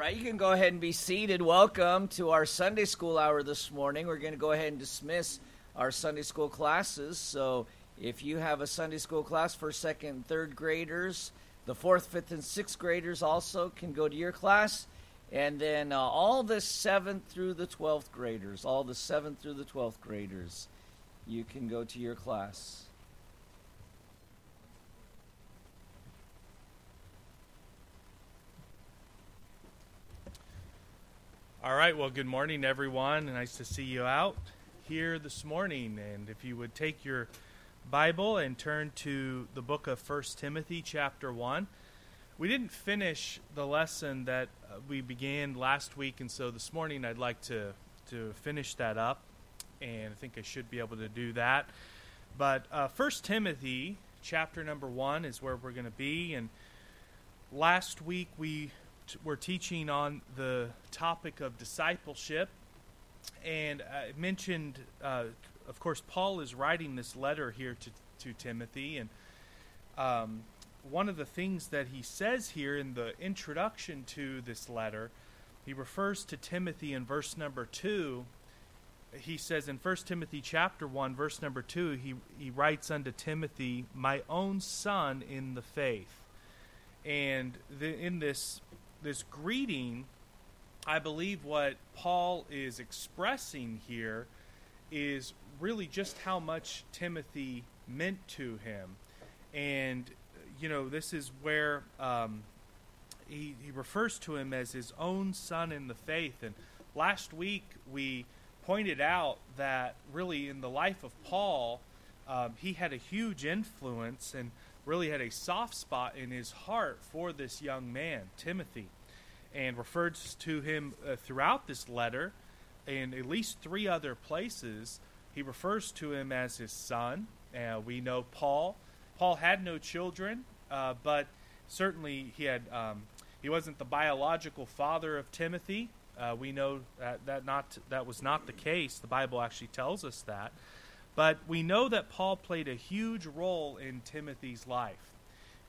right, you can go ahead and be seated. Welcome to our Sunday school hour this morning. We're going to go ahead and dismiss our Sunday school classes. So, if you have a Sunday school class for second and third graders, the fourth, fifth, and sixth graders also can go to your class. And then uh, all the seventh through the twelfth graders, all the seventh through the twelfth graders, you can go to your class. All right, well, good morning, everyone. Nice to see you out here this morning. And if you would take your Bible and turn to the book of First Timothy, chapter 1. We didn't finish the lesson that uh, we began last week, and so this morning I'd like to, to finish that up, and I think I should be able to do that. But uh, First Timothy, chapter number 1, is where we're going to be. And last week we we're teaching on the topic of discipleship. And I mentioned, uh, of course, Paul is writing this letter here to, to Timothy. And um, one of the things that he says here in the introduction to this letter, he refers to Timothy in verse number 2. He says in 1 Timothy chapter 1 verse number 2 he he writes unto Timothy my own son in the faith and the, in this this greeting, I believe what Paul is expressing here is really just how much Timothy meant to him. And, you know, this is where um, he, he refers to him as his own son in the faith. And last week we pointed out that really in the life of Paul, um, he had a huge influence and really had a soft spot in his heart for this young man, Timothy, and refers to him uh, throughout this letter in at least three other places. He refers to him as his son. Uh, we know Paul. Paul had no children, uh, but certainly he had. Um, he wasn't the biological father of Timothy. Uh, we know that, that not that was not the case. The Bible actually tells us that. But we know that Paul played a huge role in Timothy's life,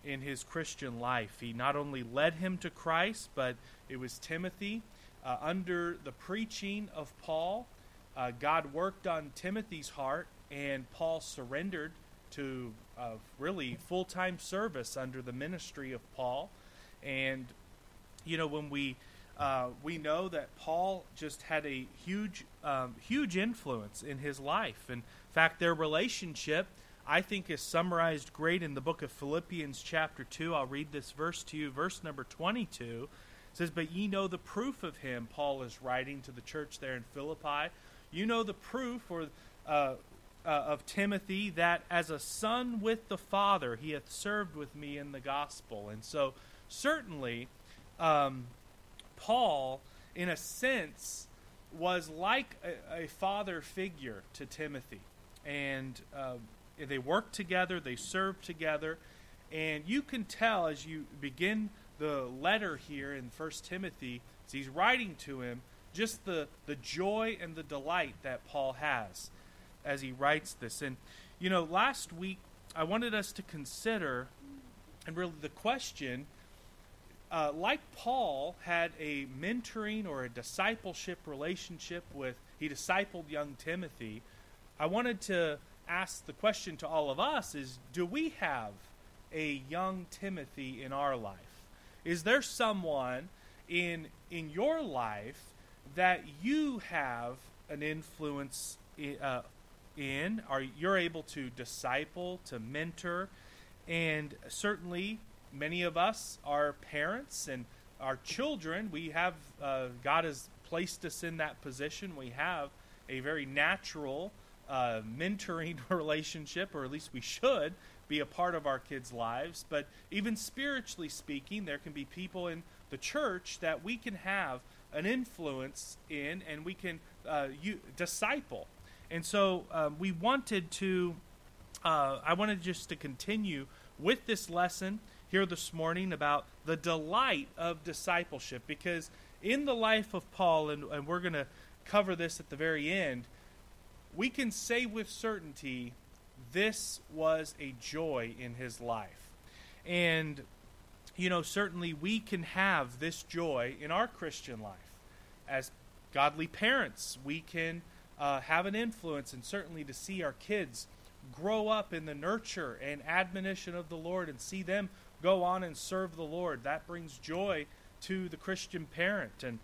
in his Christian life. He not only led him to Christ, but it was Timothy. Uh, under the preaching of Paul, uh, God worked on Timothy's heart, and Paul surrendered to uh, really full time service under the ministry of Paul. And, you know, when we uh, we know that Paul just had a huge, um, huge influence in his life. And in fact, their relationship, I think, is summarized great in the book of Philippians, chapter 2. I'll read this verse to you. Verse number 22 says, But ye know the proof of him, Paul is writing to the church there in Philippi. You know the proof or, uh, uh, of Timothy that as a son with the Father, he hath served with me in the gospel. And so, certainly, um, Paul, in a sense, was like a, a father figure to Timothy. And uh, they work together, they serve together. And you can tell as you begin the letter here in First Timothy, as he's writing to him, just the, the joy and the delight that Paul has as he writes this. And, you know, last week I wanted us to consider, and really the question uh, like Paul had a mentoring or a discipleship relationship with, he discipled young Timothy. I wanted to ask the question to all of us is do we have a young Timothy in our life? Is there someone in in your life that you have an influence in, uh, in are you're able to disciple, to mentor, and certainly many of us are parents and our children. We have, uh, God has placed us in that position. We have a very natural uh, mentoring relationship, or at least we should be a part of our kids' lives. But even spiritually speaking, there can be people in the church that we can have an influence in and we can uh, you, disciple. And so um, we wanted to, uh, I wanted just to continue with this lesson here this morning about the delight of discipleship because in the life of Paul, and, and we're going to cover this at the very end, we can say with certainty this was a joy in his life. And you know, certainly we can have this joy in our Christian life. As godly parents, we can uh, have an influence and certainly to see our kids grow up in the nurture and admonition of the Lord and see them go on and serve the Lord. That brings joy to the Christian parent. And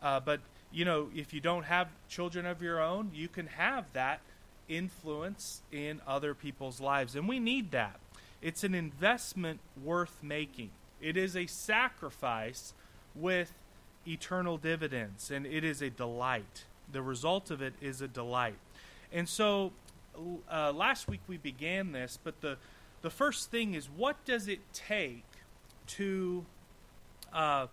uh, but you know, if you don't have children of your own, you can have that influence in other people's lives, and we need that. It's an investment worth making. It is a sacrifice with eternal dividends, and it is a delight. The result of it is a delight. And so, uh, last week we began this, but the the first thing is what does it take to uh,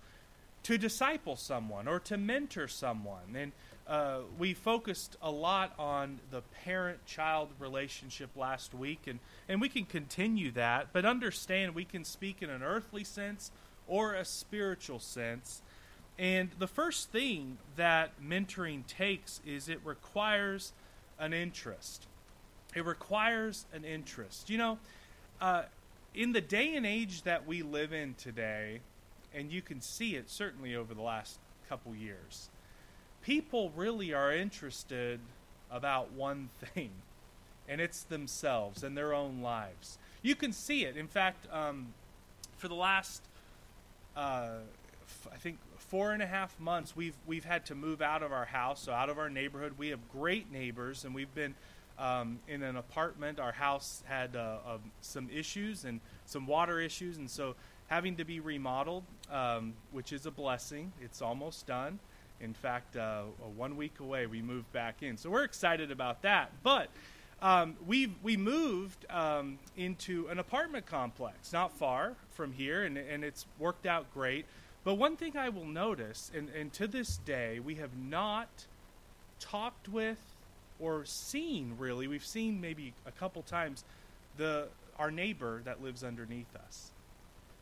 to disciple someone or to mentor someone? And uh, we focused a lot on the parent child relationship last week, and, and we can continue that, but understand we can speak in an earthly sense or a spiritual sense. And the first thing that mentoring takes is it requires an interest. It requires an interest. You know, uh, in the day and age that we live in today, and you can see it certainly over the last couple years, people really are interested about one thing, and it's themselves and their own lives. You can see it. In fact, um, for the last, uh, f- I think, four and a half months, we've we've had to move out of our house, so out of our neighborhood. We have great neighbors, and we've been um, in an apartment. Our house had uh, uh, some issues and some water issues, and so having to be remodeled, um, which is a blessing. It's almost done. In fact, uh, one week away, we moved back in. So we're excited about that. But um, we we moved um, into an apartment complex not far from here, and, and it's worked out great. But one thing I will notice, and, and to this day, we have not talked with or seen really. We've seen maybe a couple times the our neighbor that lives underneath us.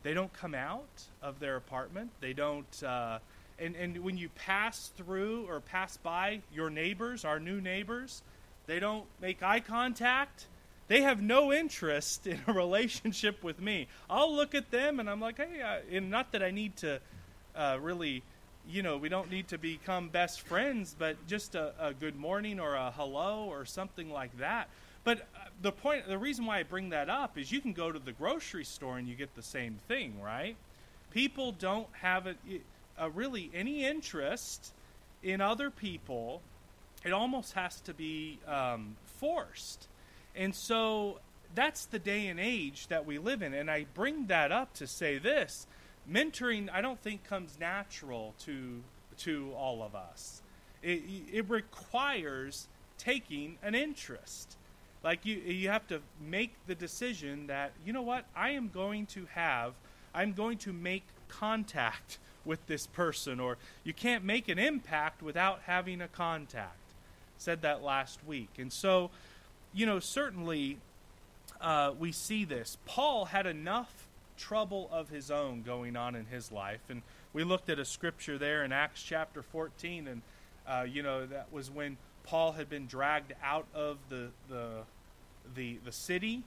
They don't come out of their apartment. They don't. Uh, and, and when you pass through or pass by your neighbors, our new neighbors, they don't make eye contact. They have no interest in a relationship with me. I'll look at them and I'm like, hey, uh, and not that I need to uh, really, you know, we don't need to become best friends, but just a, a good morning or a hello or something like that. But uh, the point, the reason why I bring that up is you can go to the grocery store and you get the same thing, right? People don't have a, a really any interest in other people. It almost has to be um, forced, and so that's the day and age that we live in. And I bring that up to say this: mentoring, I don't think comes natural to to all of us. It, it requires taking an interest. Like you, you have to make the decision that you know what I am going to have. I'm going to make contact with this person, or you can't make an impact without having a contact. Said that last week, and so you know certainly uh, we see this. Paul had enough trouble of his own going on in his life, and we looked at a scripture there in Acts chapter 14, and uh, you know that was when Paul had been dragged out of the the the, the city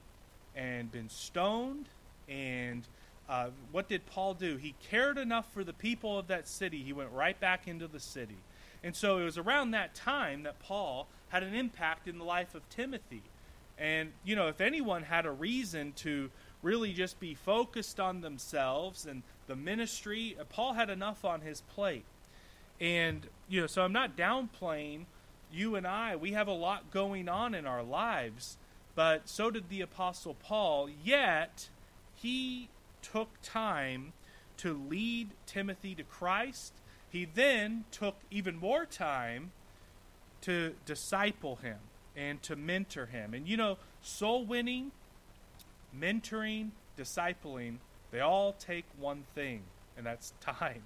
and been stoned and uh, what did Paul do? He cared enough for the people of that city. He went right back into the city. And so it was around that time that Paul had an impact in the life of Timothy. And, you know, if anyone had a reason to really just be focused on themselves and the ministry, uh, Paul had enough on his plate. And, you know, so I'm not downplaying you and I. We have a lot going on in our lives, but so did the Apostle Paul. Yet, he took time to lead Timothy to Christ. He then took even more time to disciple him and to mentor him. And you know, soul winning, mentoring, discipling, they all take one thing, and that's time.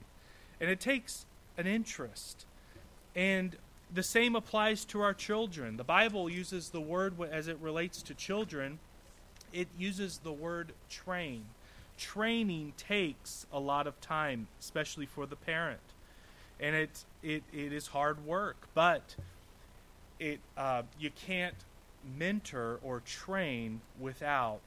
And it takes an interest. And the same applies to our children. The Bible uses the word as it relates to children, it uses the word train training takes a lot of time, especially for the parent, and it it, it is hard work. But it uh, you can't mentor or train without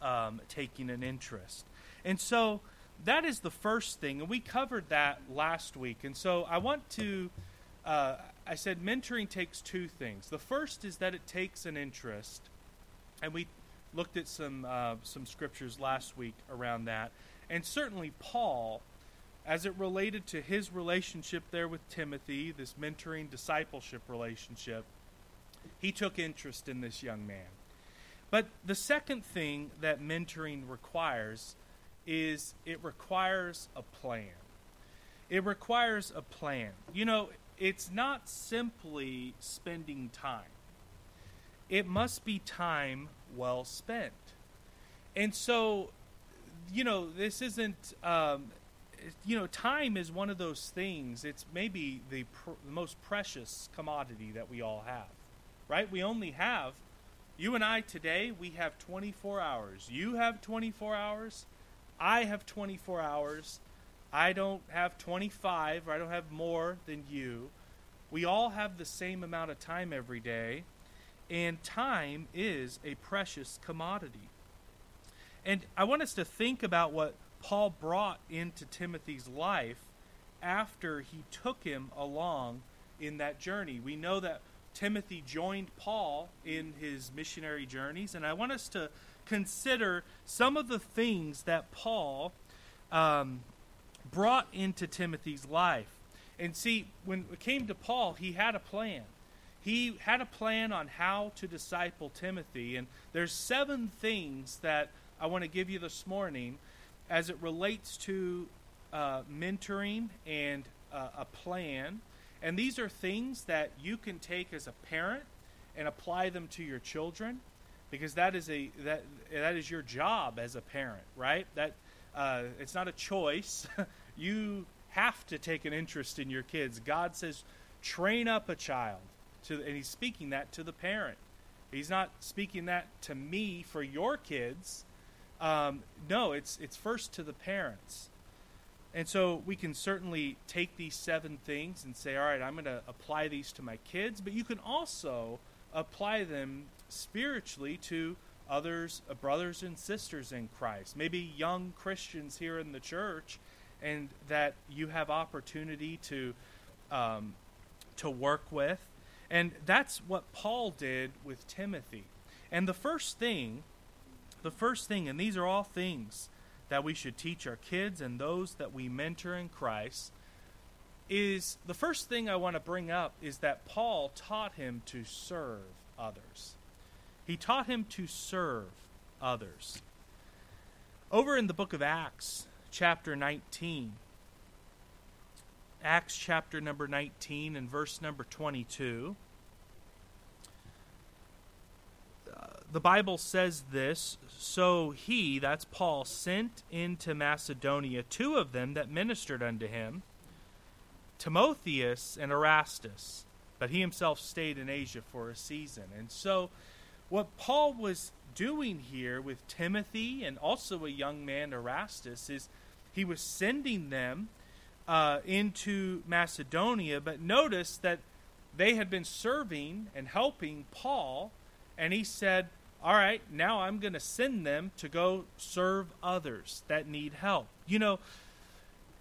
um, taking an interest. And so that is the first thing, and we covered that last week. And so I want to, uh, I said mentoring takes two things. The first is that it takes an interest, and we looked at some uh, some scriptures last week around that, and certainly Paul, as it related to his relationship there with Timothy, this mentoring discipleship relationship, he took interest in this young man. But the second thing that mentoring requires is it requires a plan. It requires a plan. You know, it's not simply spending time, it must be time well spent. And so, you know, this isn't, um, you know, time is one of those things. It's maybe the, pr- the most precious commodity that we all have, right? We only have, you and I today, we have 24 hours. You have 24 hours. I have 24 hours. I don't have 25, or I don't have more than you. We all have the same amount of time every day, and time is a precious commodity. And I want us to think about what Paul brought into Timothy's life after he took him along in that journey. We know that Timothy joined Paul in his missionary journeys, and I want us to consider some of the things that Paul um, brought into Timothy's life. And see, when it came to Paul, he had a plan. He had a plan on how to disciple Timothy. And there's seven things that I want to give you this morning as it relates to uh, mentoring and uh, a plan. And these are things that you can take as a parent and apply them to your children because that is a that that is your job as a parent, right? That uh, it's not a choice. you have to take an interest in your kids. God says, train up a child, to, and He's speaking that to the parent. He's not speaking that to me for your kids. Um, no, it's it's first to the parents. And so we can certainly take these seven things and say, all right, I'm going to apply these to my kids, but you can also apply them spiritually to others, uh, brothers and sisters in Christ, maybe young Christians here in the church, and that you have opportunity to um, to work with, and that's what Paul did with Timothy. And the first thing, the first thing, and these are all things that we should teach our kids and those that we mentor in Christ. Is the first thing I want to bring up is that Paul taught him to serve others. He taught him to serve others. Over in the book of Acts, chapter 19, Acts chapter number 19 and verse number 22, uh, the Bible says this So he, that's Paul, sent into Macedonia two of them that ministered unto him, Timotheus and Erastus, but he himself stayed in Asia for a season. And so what Paul was doing here with Timothy and also a young man, Erastus, is he was sending them uh, into Macedonia, but notice that they had been serving and helping Paul, and he said, All right, now I'm going to send them to go serve others that need help. You know,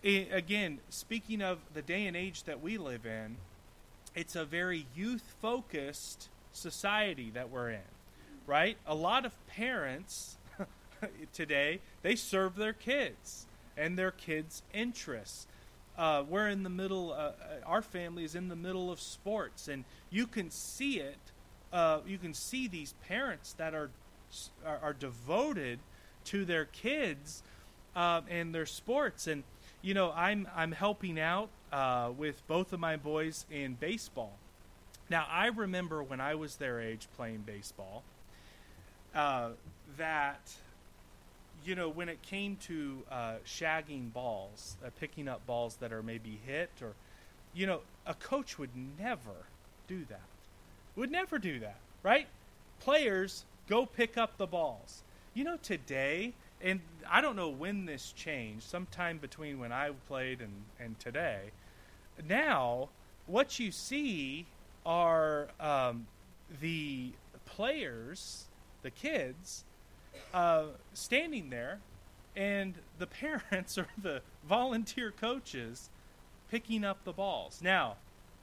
again, speaking of the day and age that we live in, it's a very youth focused society that we're in right? A lot of parents today, they serve their kids and their kids' interests. Uh, we're in the middle, uh, uh, our family is in the middle of sports, and you can see it. Uh, you can see these parents that are, are, are devoted to their kids uh, and their sports. And, you know, I'm, I'm helping out uh, with both of my boys in baseball. Now, I remember when I was their age playing baseball uh, that you know when it came to uh, shagging balls, uh, picking up balls that are maybe hit, or you know, a coach would never do that. Would never do that, right? Players go pick up the balls. You know, today, and I don't know when this changed, sometime between when I played and, and today. Now, what you see are um, the players the kids uh, standing there and the parents or the volunteer coaches picking up the balls. Now,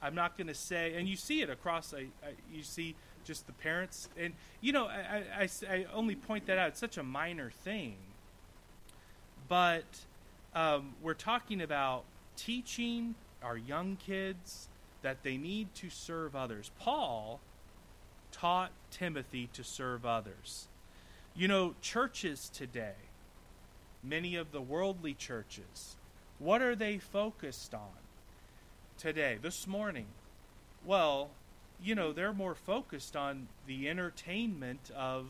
I'm not going to say, and you see it across. I, I, you see just the parents, and you know, I, I, only point that out. It's such a minor thing, but um, we're talking about teaching our young kids that they need to serve others. Paul taught Timothy to serve others. You know, churches today, many of the worldly churches, what are they focused on today, this morning? Well, you know, they're more focused on the entertainment of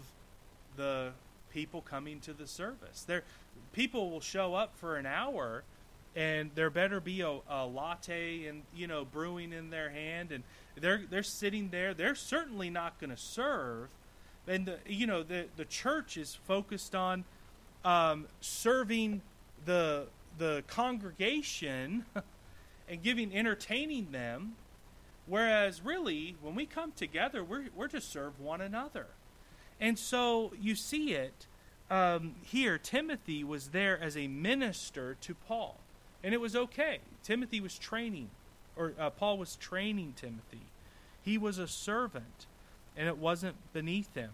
the people coming to the service. There, people will show up for an hour, and there better be a, a latte and you know brewing in their hand, and they're they're sitting there. They're certainly not going to serve, and the, you know the the church is focused on um, serving the the congregation and giving entertaining them Whereas, really, when we come together, we're, we're to serve one another. And so you see it um, here. Timothy was there as a minister to Paul. And it was okay. Timothy was training, or uh, Paul was training Timothy. He was a servant, and it wasn't beneath him.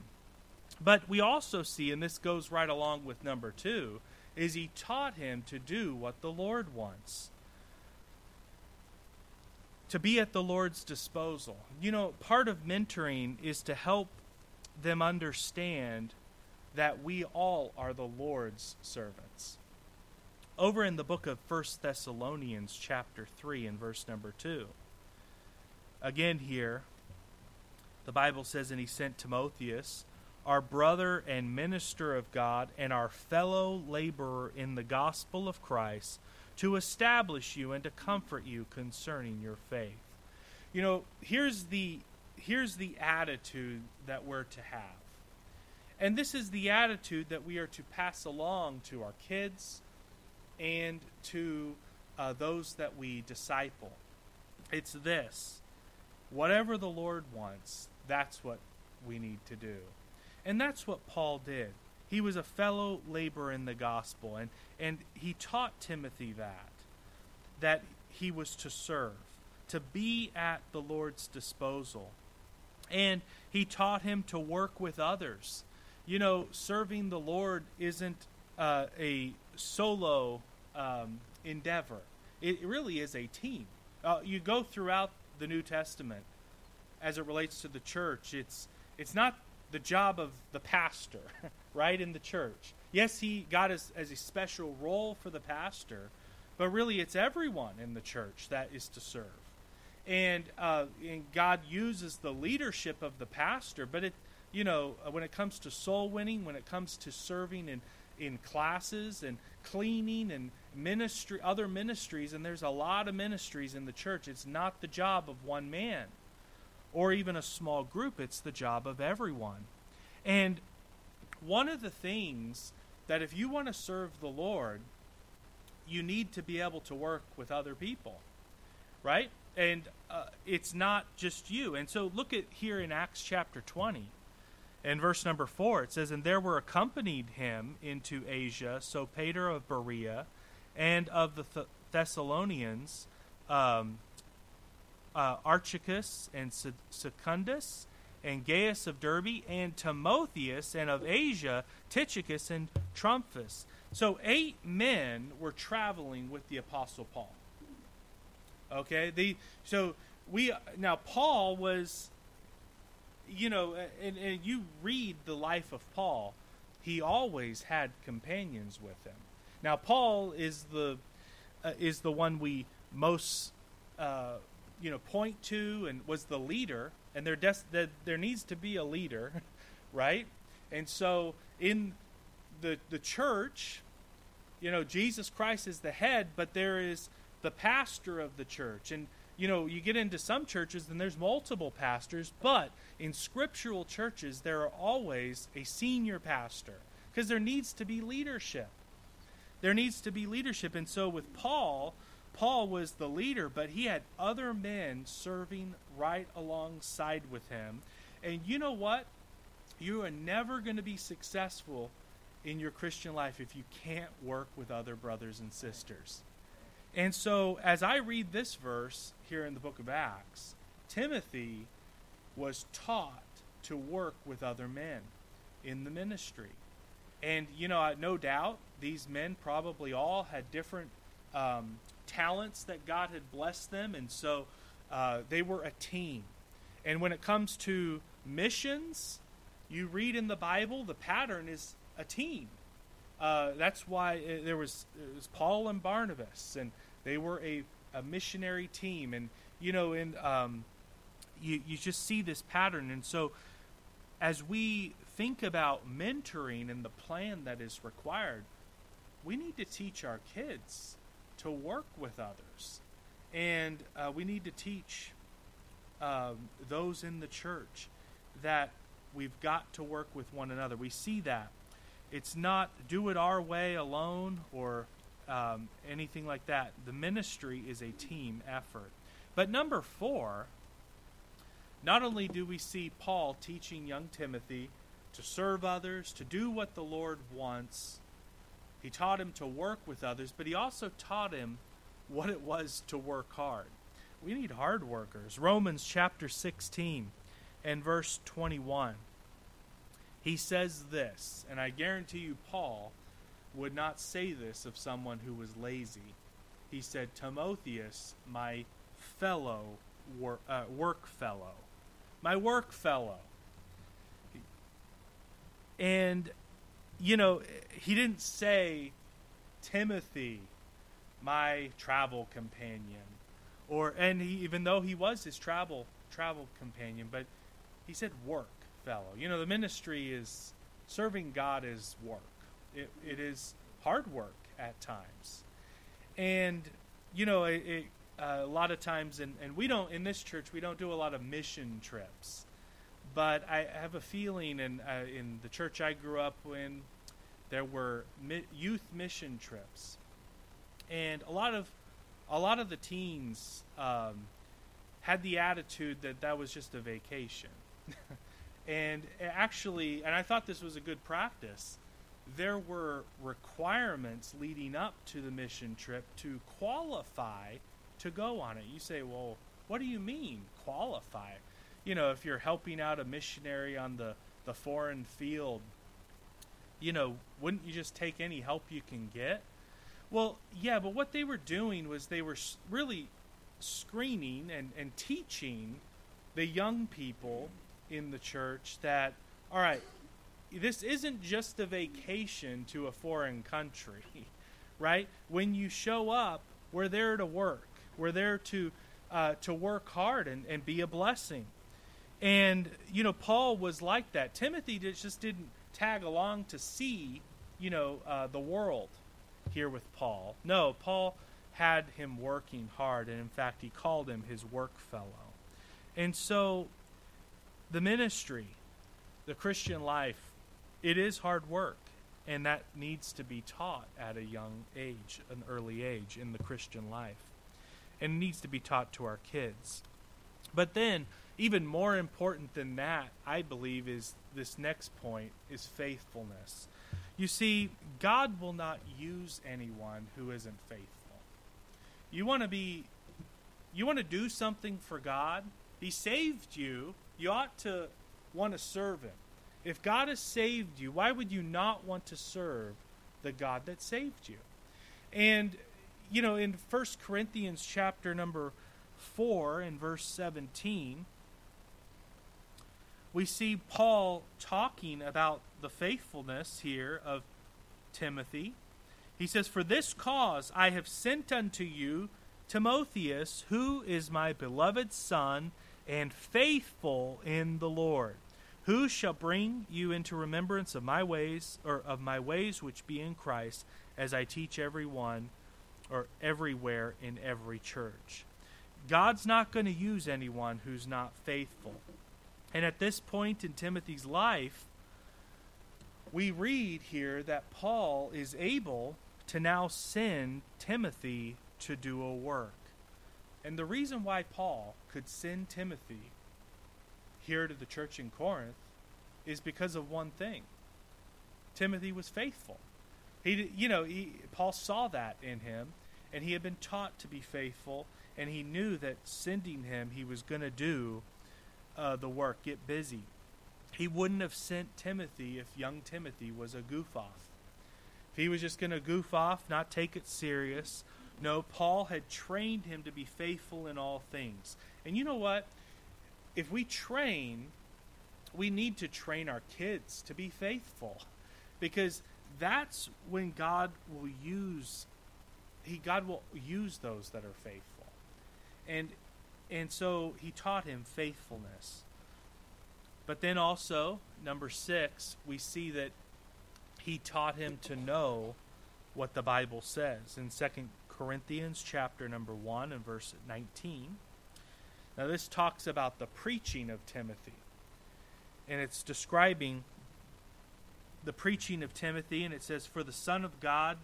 But we also see, and this goes right along with number two, is he taught him to do what the Lord wants to be at the Lord's disposal. You know, part of mentoring is to help them understand that we all are the Lord's servants. Over in the book of 1 Thessalonians, chapter 3, and verse number 2, again here, the Bible says, And he sent Timotheus, our brother and minister of God, and our fellow laborer in the gospel of Christ to establish you and to comfort you concerning your faith. You know, here's the here's the attitude that we're to have. And this is the attitude that we are to pass along to our kids and to uh, those that we disciple. It's this whatever the Lord wants, that's what we need to do. And that's what Paul did. He was a fellow laborer in the gospel, and, and he taught Timothy that, that he was to serve, to be at the Lord's disposal. And he taught him to work with others. You know, serving the Lord isn't uh, a solo um, endeavor, it really is a team. Uh, you go throughout the New Testament as it relates to the church, it's, it's not the job of the pastor, right, in the church. Yes, he got as, as a special role for the pastor, but really it's everyone in the church that is to serve. And, uh, and God uses the leadership of the pastor, but it, you know, uh, when it comes to soul winning, when it comes to serving in, in classes and cleaning and ministry, other ministries, and there's a lot of ministries in the church, it's not the job of one man or even a small group, it's the job of everyone. And one of the things that if you want to serve the Lord, you need to be able to work with other people, right? And uh, it's not just you. And so look at here in Acts chapter 20. In verse number 4, it says, And there were accompanied him into Asia, Sopater of Berea, and of the Th- Thessalonians, um, uh, Archicus and Secundus, and Gaius of Derbe, and Timotheus, and of Asia, Tychicus and Trophimus. So eight men were traveling with the Apostle Paul. Okay, the so we now Paul was, you know, and, and you read the life of Paul, he always had companions with him. Now Paul is the uh, is the one we most uh, you know point to and was the leader and there des- there needs to be a leader right? And so in the the church you know Jesus Christ is the head but there is the pastor of the church. And you know you get into some churches and there's multiple pastors but in scriptural churches there are always a senior pastor because there needs to be leadership there needs to be leadership and so with Paul Paul was the leader, but he had other men serving right alongside with him. And you know what? You are never going to be successful in your Christian life if you can't work with other brothers and sisters. And so, as I read this verse here in the book of Acts, Timothy was taught to work with other men in the ministry. And, you know, no doubt these men probably all had different um, talents that God had blessed them. And so uh, they were a team. And when it comes to missions, you read in the Bible, the pattern is a team. Uh, that's why it, there was, was Paul and Barnabas, and they were a, a missionary team. And, you know, in, um, you, you just see this pattern. And so as we think about mentoring and the plan that is required, we need to teach our kids to work with others. And uh, we need to teach um, those in the church that we've got to work with one another. We see that. It's not do it our way alone or um, anything like that. The ministry is a team effort. But number four, not only do we see Paul teaching young Timothy to serve others, to do what the Lord wants. He taught him to work with others, but he also taught him what it was to work hard. We need hard workers. Romans chapter 16 and verse 21. He says this, and I guarantee you, Paul would not say this of someone who was lazy. He said, Timotheus, my fellow wor- uh, work fellow. My work fellow. And, you know, he didn't say, Timothy, my travel companion. Or, and he, even though he was his travel travel companion, but he said work fellow. You know, the ministry is serving God is work. It, it is hard work at times, and you know, it, it, uh, a lot of times, and, and we don't in this church we don't do a lot of mission trips but I have a feeling, in uh, in the church I grew up in, there were mi- youth mission trips, and a lot of a lot of the teens um, had the attitude that that was just a vacation, and actually, and I thought this was a good practice. There were requirements leading up to the mission trip to qualify to go on it. You say, well, what do you mean qualify? You know, if you're helping out a missionary on the, the foreign field, you know, wouldn't you just take any help you can get? Well, yeah, but what they were doing was they were really screening and, and teaching the young people in the church that, all right, this isn't just a vacation to a foreign country, right? When you show up, we're there to work. We're there to uh, to work hard and, and be a blessing. And, you know, Paul was like that. Timothy just didn't tag along to see, you know, uh, the world here with Paul. No, Paul had him working hard, and in fact, he called him his work fellow. And so, the ministry, the Christian life, it is hard work, and that needs to be taught at a young age, an early age in the Christian life. And needs to be taught to our kids. But then, even more important than that, I believe, is this next point is faithfulness. You see, God will not use anyone who isn't faithful. You want to be you want to do something for God? He saved you. You ought to want to serve him. If God has saved you, why would you not want to serve the God that saved you? And you know, in 1 Corinthians chapter number 4 and verse 17, we see Paul talking about the faithfulness here of Timothy. He says, For this cause I have sent unto you Timotheus, who is my beloved son and faithful in the Lord, who shall bring you into remembrance of my ways, or of my ways which be in Christ, as I teach every one, or everywhere in every church. God's not going to use anyone who's not faithful. And at this point in Timothy's life, we read here that Paul is able to now send Timothy to do a work. And the reason why Paul could send Timothy here to the church in Corinth is because of one thing Timothy was faithful. He, you know, he, Paul saw that in him, and he had been taught to be faithful, and he knew that sending him, he was going to do uh, the work, get busy. He wouldn't have sent Timothy if young Timothy was a goof off. If he was just going to goof off, not take it serious, no, Paul had trained him to be faithful in all things. And you know what? If we train, we need to train our kids to be faithful because that's when God will use he God will use those that are faithful. And and so he taught him faithfulness. But then also, number 6, we see that he taught him to know what the Bible says. In 2 Corinthians chapter number 1 and verse 19. Now this talks about the preaching of Timothy. And it's describing the preaching of Timothy, and it says, For the Son of God,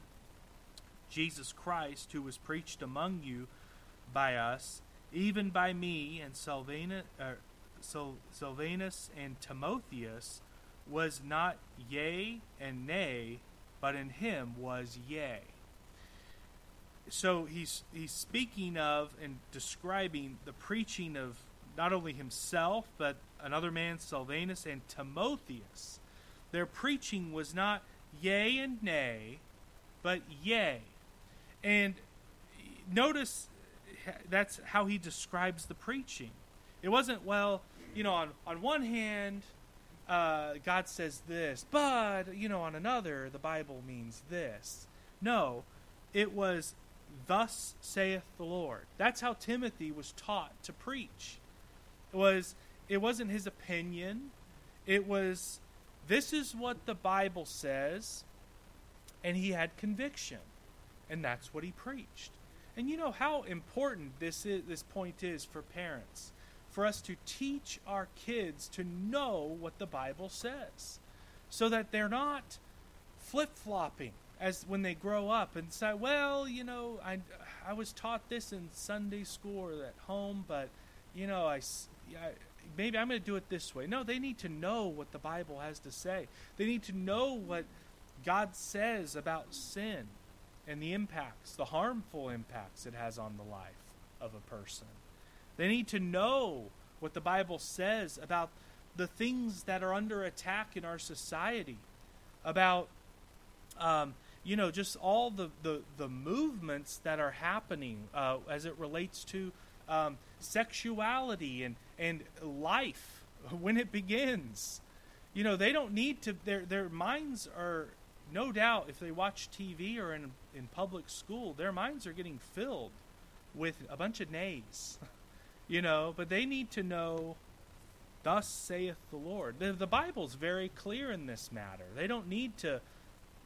Jesus Christ, who was preached among you by us, even by me and Silvanus, uh, Silvanus and Timotheus, was not yea and nay, but in him was yea. So he's he's speaking of and describing the preaching of not only himself but another man, Silvanus and Timotheus. Their preaching was not yea and nay, but yea. And notice that's how he describes the preaching. It wasn't, well, you know, on, on one hand, uh, God says this, but, you know, on another, the Bible means this. No, it was, thus saith the Lord. That's how Timothy was taught to preach. It was, it wasn't his opinion. It was, this is what the Bible says, and he had conviction. And that's what he preached. And you know how important this is, this point is for parents, for us to teach our kids to know what the Bible says, so that they're not flip flopping as when they grow up and say, "Well, you know, I I was taught this in Sunday school or at home, but you know, I, I maybe I'm going to do it this way." No, they need to know what the Bible has to say. They need to know what God says about sin and the impacts, the harmful impacts it has on the life of a person. They need to know what the Bible says about the things that are under attack in our society, about, um, you know, just all the, the, the movements that are happening uh, as it relates to um, sexuality and, and life when it begins. You know, they don't need to, their, their minds are no doubt if they watch TV or in, in public school, their minds are getting filled with a bunch of nays, you know, but they need to know, thus saith the Lord. The, the Bible's very clear in this matter. They don't need to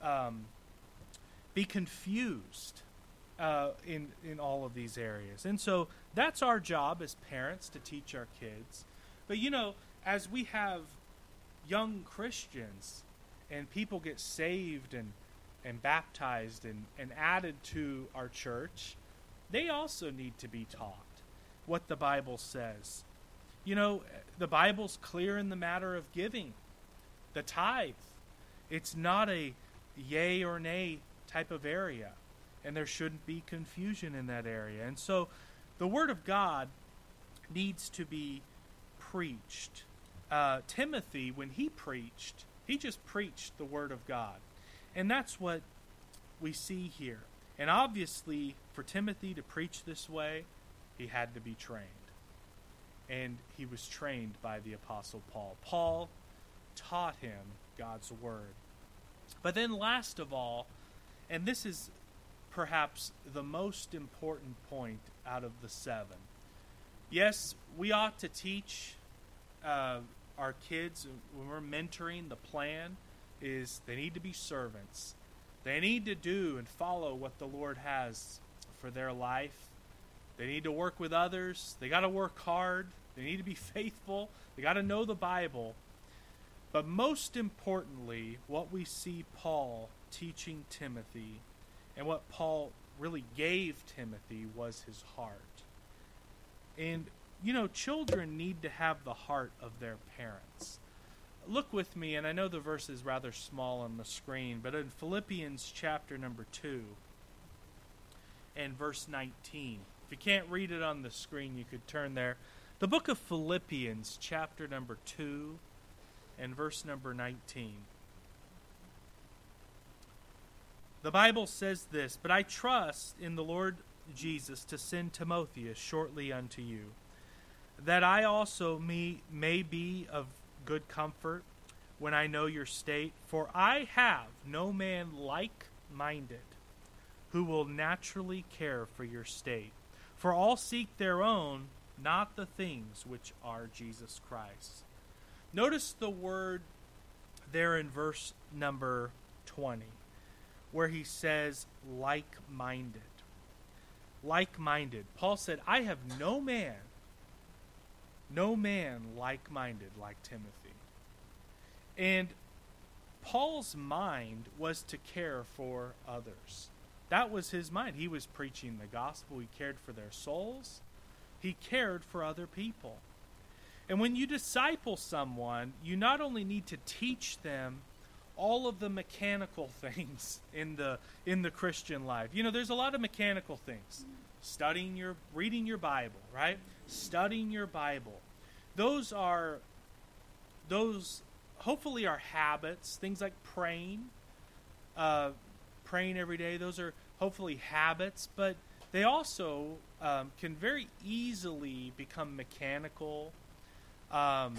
um, be confused uh, in, in all of these areas. And so that's our job as parents to teach our kids. But, you know, as we have young Christians, and people get saved and and baptized and, and added to our church, they also need to be taught what the Bible says. You know, the Bible's clear in the matter of giving. The tithe. It's not a yay or nay type of area. And there shouldn't be confusion in that area. And so the Word of God needs to be preached. Uh, Timothy, when he preached, he just preached the Word of God. And that's what we see here. And obviously, for Timothy to preach this way, he had to be trained. And he was trained by the Apostle Paul. Paul taught him God's Word. But then, last of all, and this is perhaps the most important point out of the seven. Yes, we ought to teach uh, our kids, when we're mentoring, the plan is they need to be servants. They need to do and follow what the Lord has for their life. They need to work with others. They got to work hard. They need to be faithful. They got to know the Bible. But most importantly, what we see Paul teaching Timothy and what Paul really gave Timothy was his heart. And you know, children need to have the heart of their parents. look with me, and I know the verse is rather small on the screen, but in Philippians chapter number 2 and verse 19. If you can't read it on the screen, you could turn there. The book of Philippians, chapter number 2 and verse number 19. The Bible says this But I trust in the Lord Jesus to send Timotheus shortly unto you, that I also may, may be of good comfort when I know your state, for I have no man like minded who will naturally care for your state. For all seek their own, not the things which are Jesus Christ. Notice the word there in verse number 20, where he says, like minded. Like minded. Paul said, I have no man, no man like minded like Timothy. And Paul's mind was to care for others. That was his mind. He was preaching the gospel, he cared for their souls, he cared for other people. And when you disciple someone, you not only need to teach them all of the mechanical things in the in the Christian life. You know, there's a lot of mechanical things. Studying your reading your Bible, right? Studying your Bible. Those are those hopefully are habits, things like praying, uh, praying every day. Those are hopefully habits, but they also um, can very easily become mechanical. Um,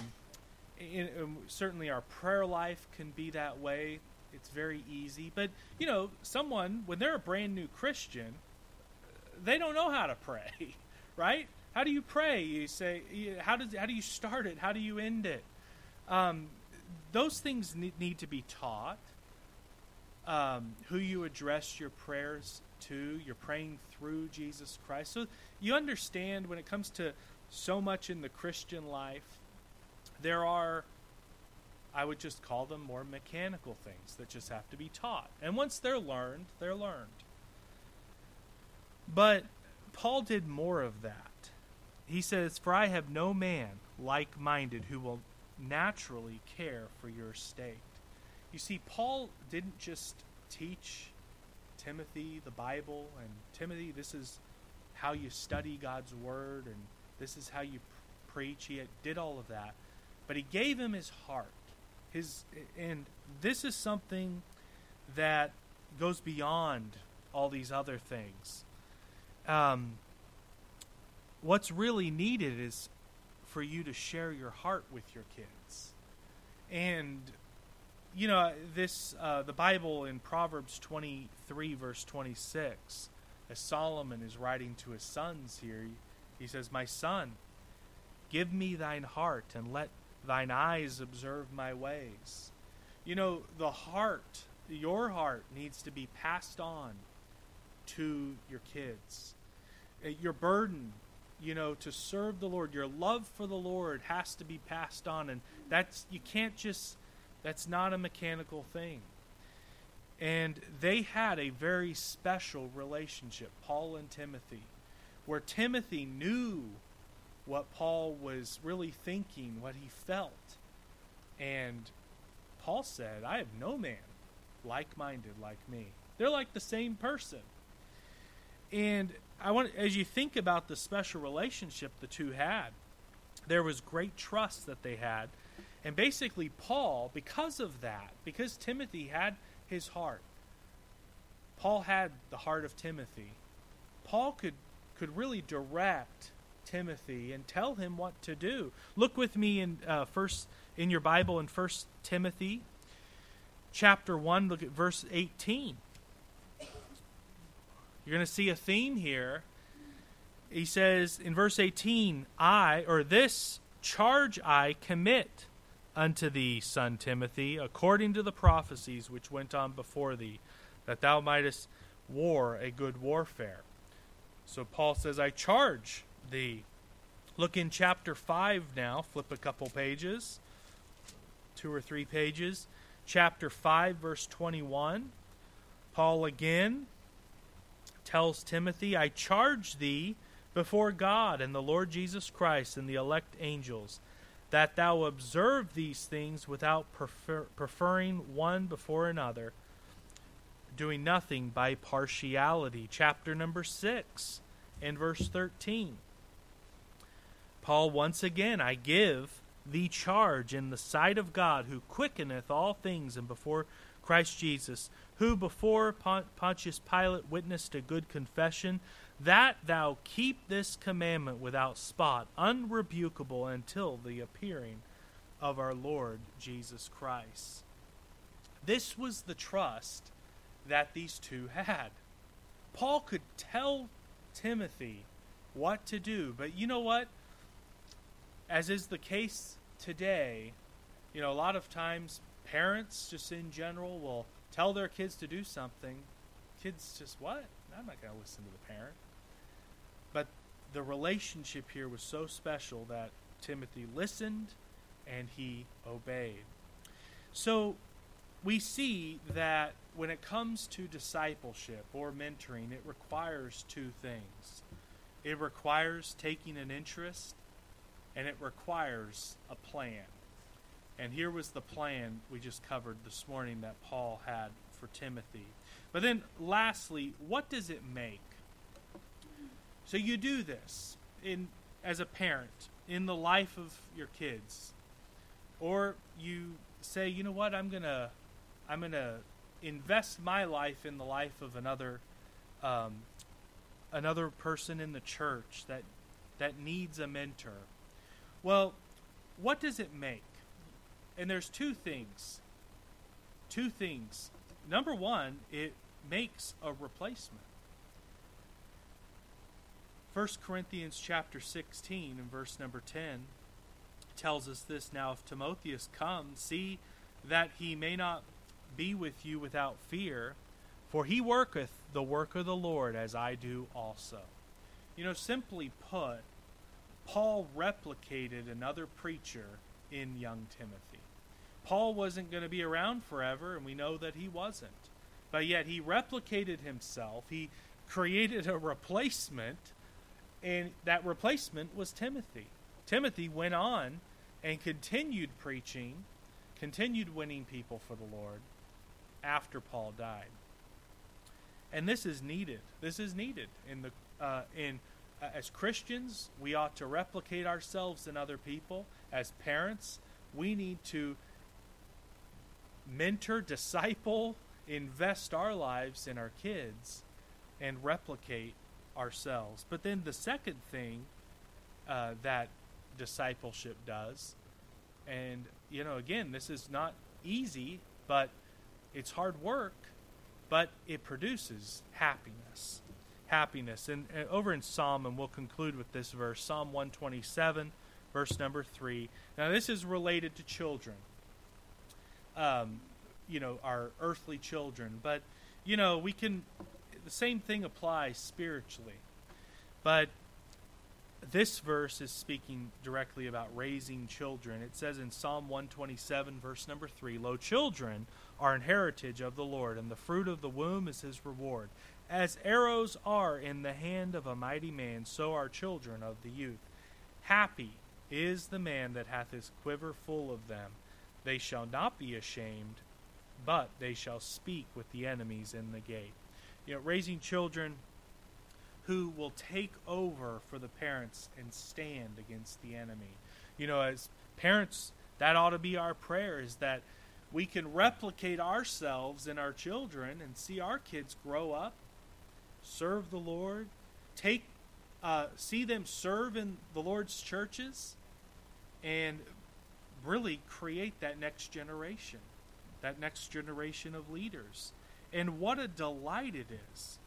in, in, certainly, our prayer life can be that way. It's very easy. But, you know, someone, when they're a brand new Christian, they don't know how to pray, right? How do you pray? You say, how, does, how do you start it? How do you end it? Um, those things need, to be taught um, who you address your prayers to. You're praying through Jesus Christ. So you understand when it comes to so much in the Christian life, there are, I would just call them more mechanical things that just have to be taught. And once they're learned, they're learned. But Paul did more of that. He says, For I have no man like minded who will naturally care for your state. You see, Paul didn't just teach Timothy the Bible and Timothy, this is how you study God's Word and this is how you preach. He did all of that. But he gave him his heart. His and this is something that goes beyond all these other things. Um, what's really needed is for you to share your heart with your kids. And you know this uh, the bible in proverbs 23 verse 26 as solomon is writing to his sons here he says my son give me thine heart and let thine eyes observe my ways you know the heart your heart needs to be passed on to your kids uh, your burden you know to serve the lord your love for the lord has to be passed on and that's you can't just that's not a mechanical thing. And they had a very special relationship, Paul and Timothy, where Timothy knew what Paul was really thinking, what he felt. And Paul said, I have no man like minded like me. They're like the same person. And I want as you think about the special relationship the two had, there was great trust that they had and basically, Paul, because of that, because Timothy had his heart, Paul had the heart of Timothy. Paul could could really direct Timothy and tell him what to do. Look with me in uh, first in your Bible in First Timothy, chapter one. Look at verse eighteen. You're going to see a theme here. He says in verse 18, I, or this charge I commit unto thee, son Timothy, according to the prophecies which went on before thee, that thou mightest war a good warfare. So Paul says, I charge thee. Look in chapter 5 now, flip a couple pages, two or three pages. Chapter 5, verse 21. Paul again tells Timothy, I charge thee before God and the Lord Jesus Christ and the elect angels that thou observe these things without prefer- preferring one before another, doing nothing by partiality. Chapter number 6 and verse 13. Paul, once again, I give thee charge in the sight of God, who quickeneth all things, and before Christ Jesus, who before Pontius Pilate witnessed a good confession, that thou keep this commandment without spot, unrebukable until the appearing of our Lord Jesus Christ. This was the trust that these two had. Paul could tell Timothy what to do, but you know what? As is the case today, you know, a lot of times parents, just in general, will tell their kids to do something. Kids just, what? I'm not going to listen to the parent. But the relationship here was so special that Timothy listened and he obeyed. So we see that when it comes to discipleship or mentoring, it requires two things it requires taking an interest and it requires a plan. And here was the plan we just covered this morning that Paul had for Timothy. But then, lastly, what does it make? So you do this in as a parent in the life of your kids, or you say, you know what, I'm gonna, I'm gonna invest my life in the life of another, um, another person in the church that that needs a mentor. Well, what does it make? And there's two things. Two things. Number one, it makes a replacement. 1 Corinthians chapter 16 and verse number 10 tells us this now if Timotheus comes see that he may not be with you without fear for he worketh the work of the Lord as I do also. You know simply put Paul replicated another preacher in young Timothy. Paul wasn't going to be around forever, and we know that he wasn't. But yet he replicated himself. He created a replacement, and that replacement was Timothy. Timothy went on and continued preaching, continued winning people for the Lord after Paul died. And this is needed. This is needed in the uh, in uh, as Christians, we ought to replicate ourselves in other people. As parents, we need to mentor, disciple, invest our lives in our kids, and replicate ourselves. But then the second thing uh, that discipleship does, and you know, again, this is not easy, but it's hard work, but it produces happiness happiness. And, and over in Psalm, and we'll conclude with this verse Psalm 127, verse number 3. Now, this is related to children, um, you know, our earthly children. But, you know, we can, the same thing applies spiritually. But this verse is speaking directly about raising children. It says in Psalm 127, verse number 3 Lo, children are an heritage of the Lord, and the fruit of the womb is his reward. As arrows are in the hand of a mighty man, so are children of the youth. Happy is the man that hath his quiver full of them. They shall not be ashamed, but they shall speak with the enemies in the gate. You know, raising children who will take over for the parents and stand against the enemy. You know, as parents, that ought to be our prayer is that we can replicate ourselves in our children and see our kids grow up serve the Lord, take uh, see them serve in the Lord's churches, and really create that next generation, that next generation of leaders. And what a delight it is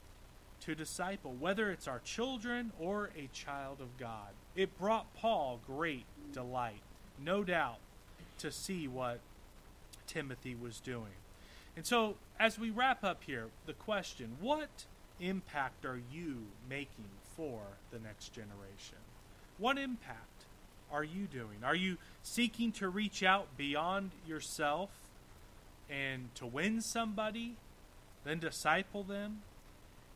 to disciple, whether it's our children or a child of God. It brought Paul great delight, no doubt, to see what Timothy was doing. And so, as we wrap up here, the question what impact are you making for the next generation? What impact are you doing? Are you seeking to reach out beyond yourself and to win somebody, then disciple them?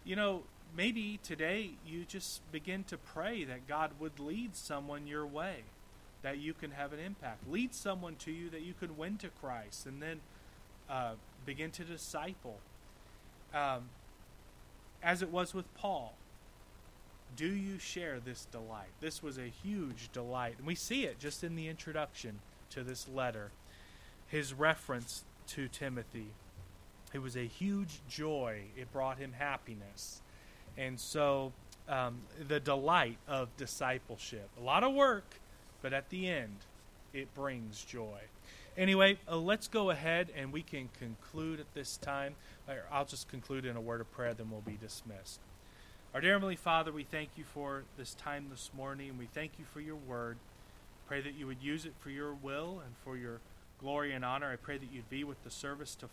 You know, maybe today you just begin to pray that God would lead someone your way, that you can have an impact. Lead someone to you that you can win to Christ and then uh, begin to disciple. Um, as it was with Paul, do you share this delight? This was a huge delight. And we see it just in the introduction to this letter. His reference to Timothy. It was a huge joy. It brought him happiness. And so um, the delight of discipleship. A lot of work, but at the end, it brings joy. Anyway, uh, let's go ahead and we can conclude at this time. I'll just conclude in a word of prayer, then we'll be dismissed. Our dear Heavenly Father, we thank you for this time this morning, and we thank you for your word. Pray that you would use it for your will and for your glory and honor. I pray that you'd be with the service to